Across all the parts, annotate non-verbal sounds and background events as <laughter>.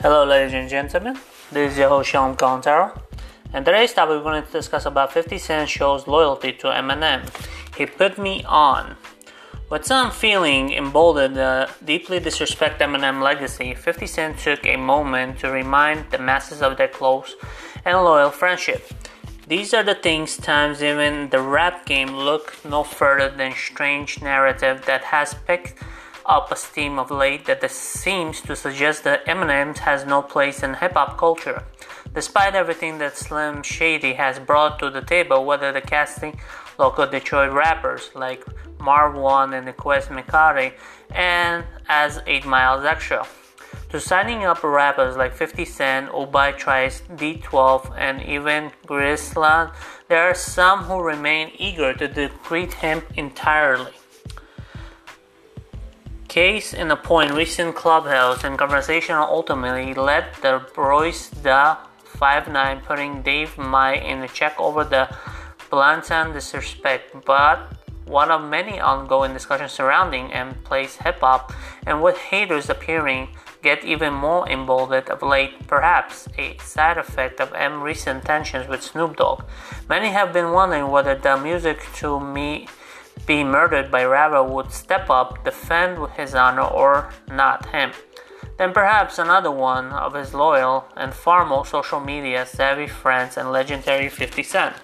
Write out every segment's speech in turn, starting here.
Hello, ladies and gentlemen. This is your host Sean Contero, and today's topic we're going to discuss about 50 Cent shows loyalty to Eminem. He put me on. With some feeling emboldened the deeply disrespect Eminem legacy, 50 Cent took a moment to remind the masses of their close and loyal friendship. These are the things times even the rap game look no further than strange narrative that has picked up a steam of late that seems to suggest that Eminem has no place in hip hop culture. Despite everything that Slim Shady has brought to the table, whether the casting local Detroit rappers like Marv Won and Quest Mikari, and as 8 Miles Extra, to signing up rappers like 50 Cent, Obi Trice, D12, and even Griselda, there are some who remain eager to defeat him entirely. Case in a point, recent Clubhouse and conversation ultimately led the Royce da 5'9 putting Dave Mays in a check over the blatant disrespect, but one of many ongoing discussions surrounding M plays hip hop, and with haters appearing get even more emboldened of late, perhaps a side effect of M recent tensions with Snoop Dogg. Many have been wondering whether the music to me be murdered by Rava would step up, defend his honor, or not him. Then perhaps another one of his loyal and far more social media savvy friends and legendary 50 Cent.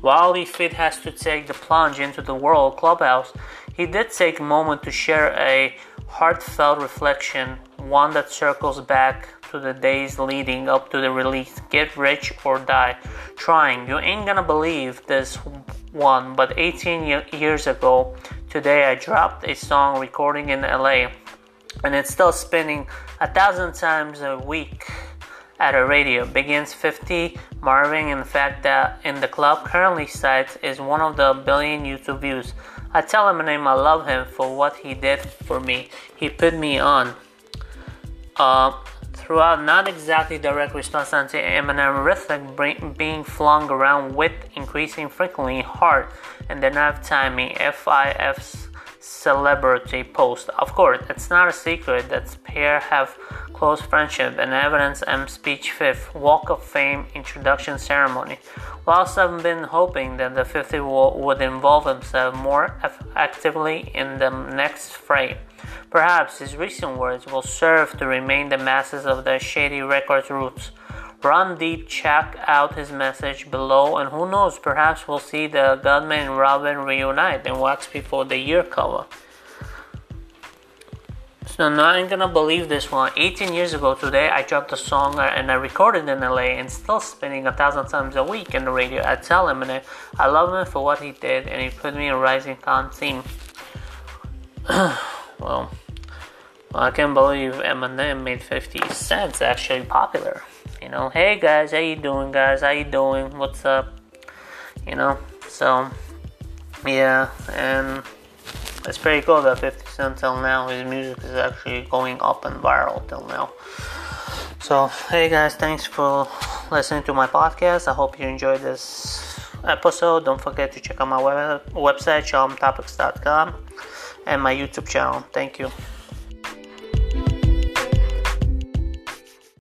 While he fit has to take the plunge into the world clubhouse, he did take a moment to share a heartfelt reflection, one that circles back to the days leading up to the release Get Rich or Die. Trying, you ain't gonna believe this one, but 18 years ago today I dropped a song recording in LA and it's still spinning a thousand times a week at a radio. Begins 50 Marvin, in fact, that in the club currently sites is one of the billion YouTube views. I tell Eminem I love him for what he did for me. He put me on. Throughout not exactly direct response to Eminem rhythmic being flung around with increasing frequently hard and then have timing FIF's celebrity post. Of course, it's not a secret that pair have close friendship and evidence M speech fifth Walk of Fame introduction ceremony. Whilst I've been hoping that the 50 would involve himself more actively in the next frame. Perhaps his recent words will serve to remind the masses of the Shady Records roots. Run deep, check out his message below, and who knows, perhaps we'll see the Gunman and Robin reunite and Wax before the year cover. So now I'm gonna believe this one. 18 years ago today, I dropped a song uh, and I recorded in LA and still spinning a thousand times a week in the radio. I tell him and I love him for what he did, and he put me in Rising Sun theme. <clears throat> well, I can't believe Eminem made 50 cents actually popular. You know, hey guys, how you doing, guys? How you doing? What's up? You know, so yeah, and it's pretty cool that 50 Cent till now his music is actually going up and viral till now. So, hey guys, thanks for listening to my podcast. I hope you enjoyed this episode. Don't forget to check out my web- website, shalomtopics.com and my YouTube channel. Thank you.